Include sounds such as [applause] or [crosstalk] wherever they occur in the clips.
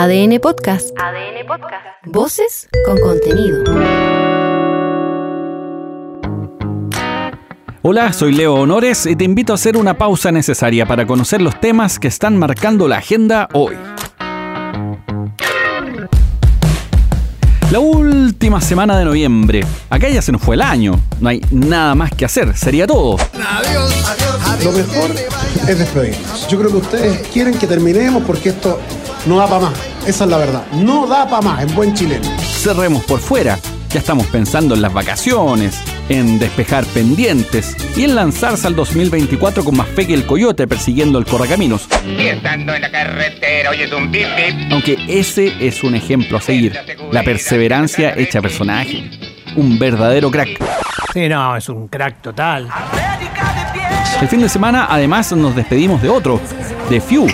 ADN Podcast. ADN Podcast. Voces con contenido. Hola, soy Leo Honores y te invito a hacer una pausa necesaria para conocer los temas que están marcando la agenda hoy. La última semana de noviembre. Acá ya se nos fue el año. No hay nada más que hacer. Sería todo. Adiós. Lo mejor es despedirnos. Yo creo que ustedes quieren que terminemos porque esto no da para más. Esa es la verdad. No da para más en buen chileno. Cerremos por fuera. Ya estamos pensando en las vacaciones, en despejar pendientes y en lanzarse al 2024 con más fe que el coyote persiguiendo el correcaminos. Y estando en la carretera oyes un bip bip. Aunque ese es un ejemplo a seguir. La perseverancia hecha personaje. Un verdadero crack. Sí, no, es un crack total. El fin de semana además nos despedimos de otro, de Few,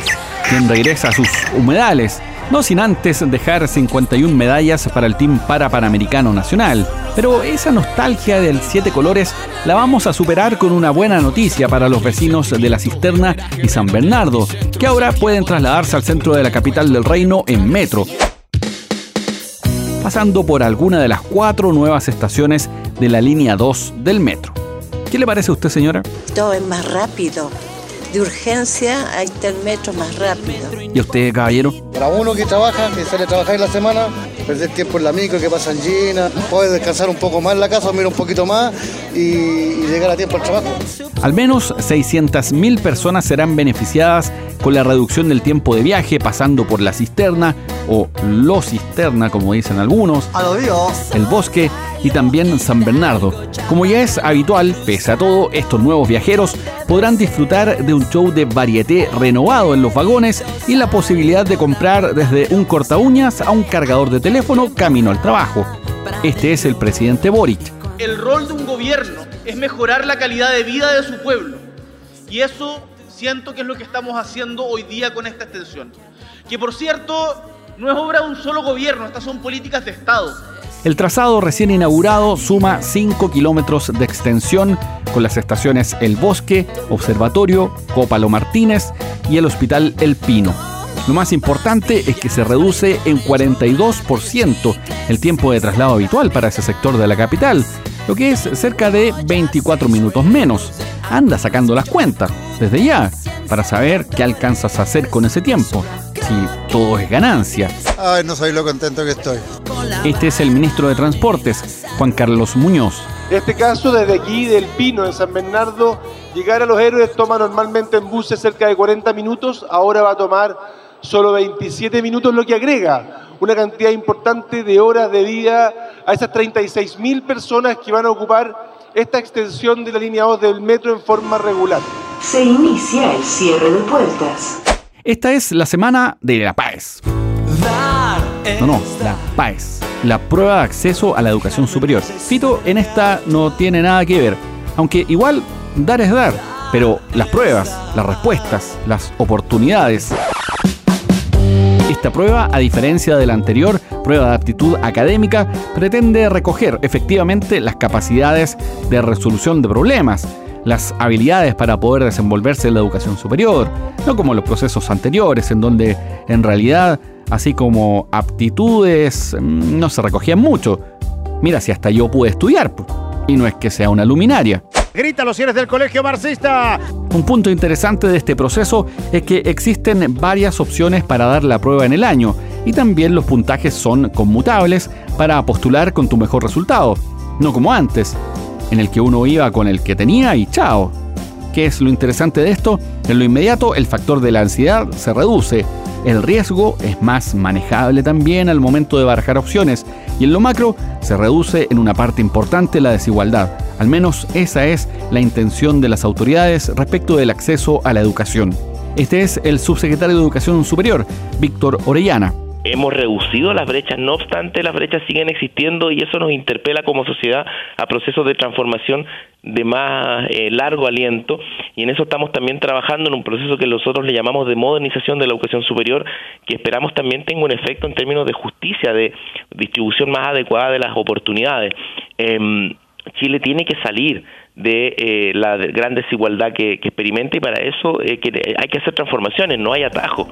quien regresa a sus humedales, no sin antes dejar 51 medallas para el Team Para Panamericano Nacional. Pero esa nostalgia del siete colores la vamos a superar con una buena noticia para los vecinos de La Cisterna y San Bernardo, que ahora pueden trasladarse al centro de la capital del reino en metro, pasando por alguna de las cuatro nuevas estaciones de la línea 2 del metro. ¿Qué le parece a usted, señora? Todo es más rápido. De urgencia, ahí está el metro más rápido. ¿Y usted, caballero? Para uno que trabaja, que sale a trabajar en la semana, perder tiempo en la micro, que pasan llenas, puede descansar un poco más en la casa, dormir un poquito más y, y llegar a tiempo al trabajo. Al menos 600.000 personas serán beneficiadas con la reducción del tiempo de viaje pasando por la cisterna o lo cisterna, como dicen algunos, el bosque y también San Bernardo. Como ya es habitual, pese a todo, estos nuevos viajeros podrán disfrutar de un show de varieté renovado en los vagones y la posibilidad de comprar desde un corta uñas a un cargador de teléfono camino al trabajo. Este es el presidente Boric. El rol de un gobierno es mejorar la calidad de vida de su pueblo. Y eso siento que es lo que estamos haciendo hoy día con esta extensión. Que por cierto, no es obra de un solo gobierno, estas son políticas de Estado. El trazado recién inaugurado suma 5 kilómetros de extensión con las estaciones El Bosque, Observatorio, Cópalo Martínez y el Hospital El Pino. Lo más importante es que se reduce en 42% el tiempo de traslado habitual para ese sector de la capital, lo que es cerca de 24 minutos menos. Anda sacando las cuentas desde ya para saber qué alcanzas a hacer con ese tiempo, si todo es ganancia. Ay, no sabéis lo contento que estoy. Este es el ministro de Transportes, Juan Carlos Muñoz. En este caso, desde aquí del Pino, en San Bernardo, llegar a los héroes toma normalmente en buses cerca de 40 minutos, ahora va a tomar solo 27 minutos, lo que agrega una cantidad importante de horas de vida a esas 36 mil personas que van a ocupar esta extensión de la línea 2 del metro en forma regular. Se inicia el cierre de puertas. Esta es la semana de la PAES. No, no, la PAES, la prueba de acceso a la educación superior. Fito en esta no tiene nada que ver, aunque igual dar es dar, pero las pruebas, las respuestas, las oportunidades. Esta prueba, a diferencia de la anterior prueba de aptitud académica, pretende recoger efectivamente las capacidades de resolución de problemas, las habilidades para poder desenvolverse en la educación superior, no como los procesos anteriores, en donde en realidad, así como aptitudes, mm, no se recogían mucho. Mira, si hasta yo pude estudiar, y no es que sea una luminaria. Grita los cienes del colegio marxista. Un punto interesante de este proceso es que existen varias opciones para dar la prueba en el año y también los puntajes son conmutables para postular con tu mejor resultado, no como antes, en el que uno iba con el que tenía y chao. ¿Qué es lo interesante de esto? En lo inmediato el factor de la ansiedad se reduce, el riesgo es más manejable también al momento de barajar opciones y en lo macro se reduce en una parte importante la desigualdad. Al menos esa es la intención de las autoridades respecto del acceso a la educación. Este es el subsecretario de Educación Superior, Víctor Orellana. Hemos reducido las brechas, no obstante las brechas siguen existiendo y eso nos interpela como sociedad a procesos de transformación de más eh, largo aliento y en eso estamos también trabajando en un proceso que nosotros le llamamos de modernización de la educación superior que esperamos también tenga un efecto en términos de justicia, de distribución más adecuada de las oportunidades. Eh, Chile tiene que salir de eh, la gran desigualdad que, experimenta y para eso eh, hay que hacer transformaciones, no hay atajo.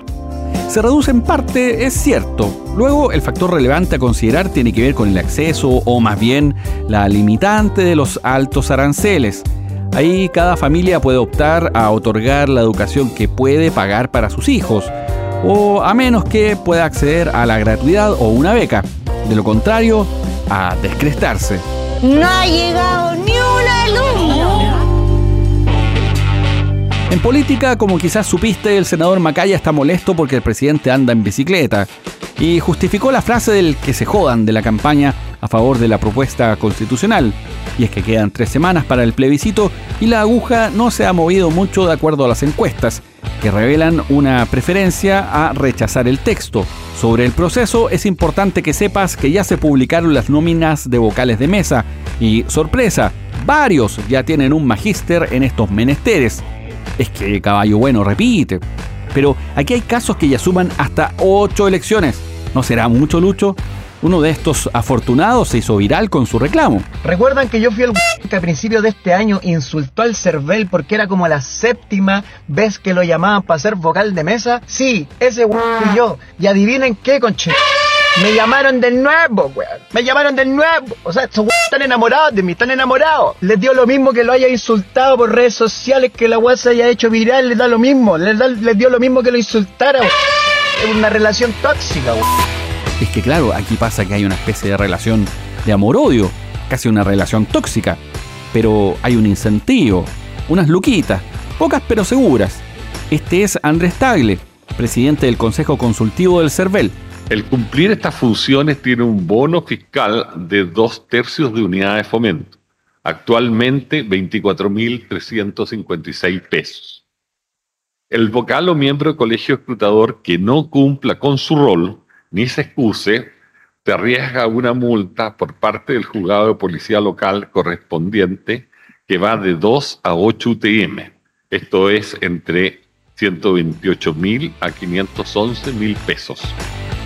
se reduce en parte, es cierto. Luego, el factor relevante a considerar tiene que ver con el acceso o más bien la limitante de los altos aranceles. Ahí cada familia puede optar a otorgar la educación que puede pagar para sus hijos, o a menos que pueda acceder a la gratuidad o una beca. De lo contrario, a descrestarse. No ha llegado ni un alumno. En política, como quizás supiste, el senador Macaya está molesto porque el presidente anda en bicicleta y justificó la frase del que se jodan de la campaña a favor de la propuesta constitucional. Y es que quedan tres semanas para el plebiscito y la aguja no se ha movido mucho de acuerdo a las encuestas, que revelan una preferencia a rechazar el texto. Sobre el proceso es importante que sepas que ya se publicaron las nóminas de vocales de mesa y, sorpresa, varios ya tienen un magíster en estos menesteres. Es que caballo bueno repite. Pero aquí hay casos que ya suman hasta ocho elecciones. ¿No será mucho, Lucho? Uno de estos afortunados se hizo viral con su reclamo. ¿Recuerdan que yo fui el que a principios de este año insultó al Cervel porque era como la séptima vez que lo llamaban para ser vocal de mesa? Sí, ese fui yo. Y adivinen qué, conche. Me llamaron de nuevo, weón. Me llamaron de nuevo. O sea, estos están enamorados de mí, están enamorados. Les dio lo mismo que lo haya insultado por redes sociales, que la weá se haya hecho viral, les da lo mismo. Les, les dio lo mismo que lo insultara, Es una relación tóxica, weón es que claro, aquí pasa que hay una especie de relación de amor-odio, casi una relación tóxica, pero hay un incentivo, unas luquitas, pocas pero seguras. Este es Andrés Tagle, presidente del Consejo Consultivo del CERVEL. El cumplir estas funciones tiene un bono fiscal de dos tercios de unidad de fomento, actualmente 24.356 pesos. El vocal o miembro del colegio escrutador que no cumpla con su rol ni se excuse, te arriesga una multa por parte del juzgado de policía local correspondiente que va de 2 a 8 UTM. Esto es entre 128 mil a 511 mil pesos.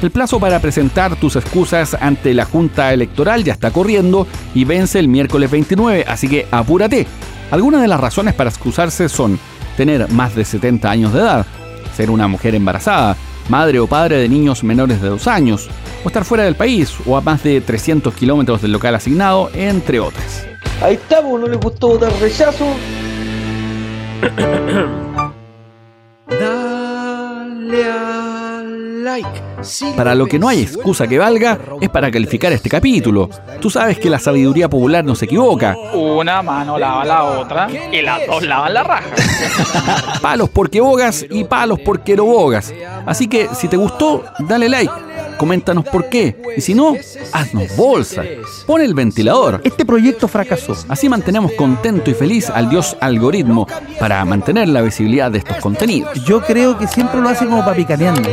El plazo para presentar tus excusas ante la Junta Electoral ya está corriendo y vence el miércoles 29, así que apúrate. Algunas de las razones para excusarse son tener más de 70 años de edad, ser una mujer embarazada, madre o padre de niños menores de dos años, o estar fuera del país o a más de 300 kilómetros del local asignado, entre otras. Ahí está, pues, no le gustó votar rechazo. [coughs] para lo que no hay excusa que valga es para calificar este capítulo. Tú sabes que la sabiduría popular no se equivoca. Una mano lava la otra y las dos lavan la raja. [laughs] palos porque bogas y palos porque no bogas. Así que si te gustó, dale like coméntanos por qué. Y si no, haznos bolsa. Pon el ventilador. Este proyecto fracasó. Así mantenemos contento y feliz al dios algoritmo para mantener la visibilidad de estos contenidos. Yo creo que siempre lo hace como papicaneando.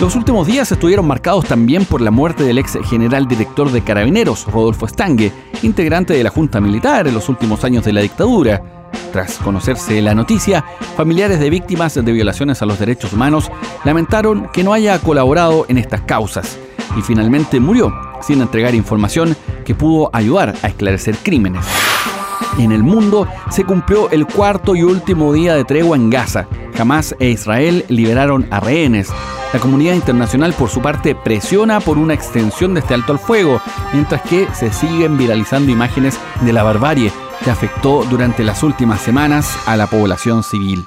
Los últimos días estuvieron marcados también por la muerte del ex general director de Carabineros, Rodolfo Estangue, integrante de la Junta Militar en los últimos años de la dictadura. Tras conocerse la noticia, familiares de víctimas de violaciones a los derechos humanos lamentaron que no haya colaborado en estas causas y finalmente murió sin entregar información que pudo ayudar a esclarecer crímenes. En el mundo se cumplió el cuarto y último día de tregua en Gaza. Hamas e Israel liberaron a rehenes. La comunidad internacional, por su parte, presiona por una extensión de este alto al fuego, mientras que se siguen viralizando imágenes de la barbarie que afectó durante las últimas semanas a la población civil.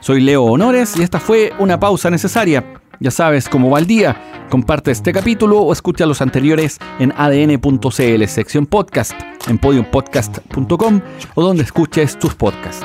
Soy Leo Honores y esta fue una pausa necesaria. Ya sabes cómo va el día. Comparte este capítulo o escucha los anteriores en adn.cl, sección podcast, en podiumpodcast.com o donde escuches tus podcasts.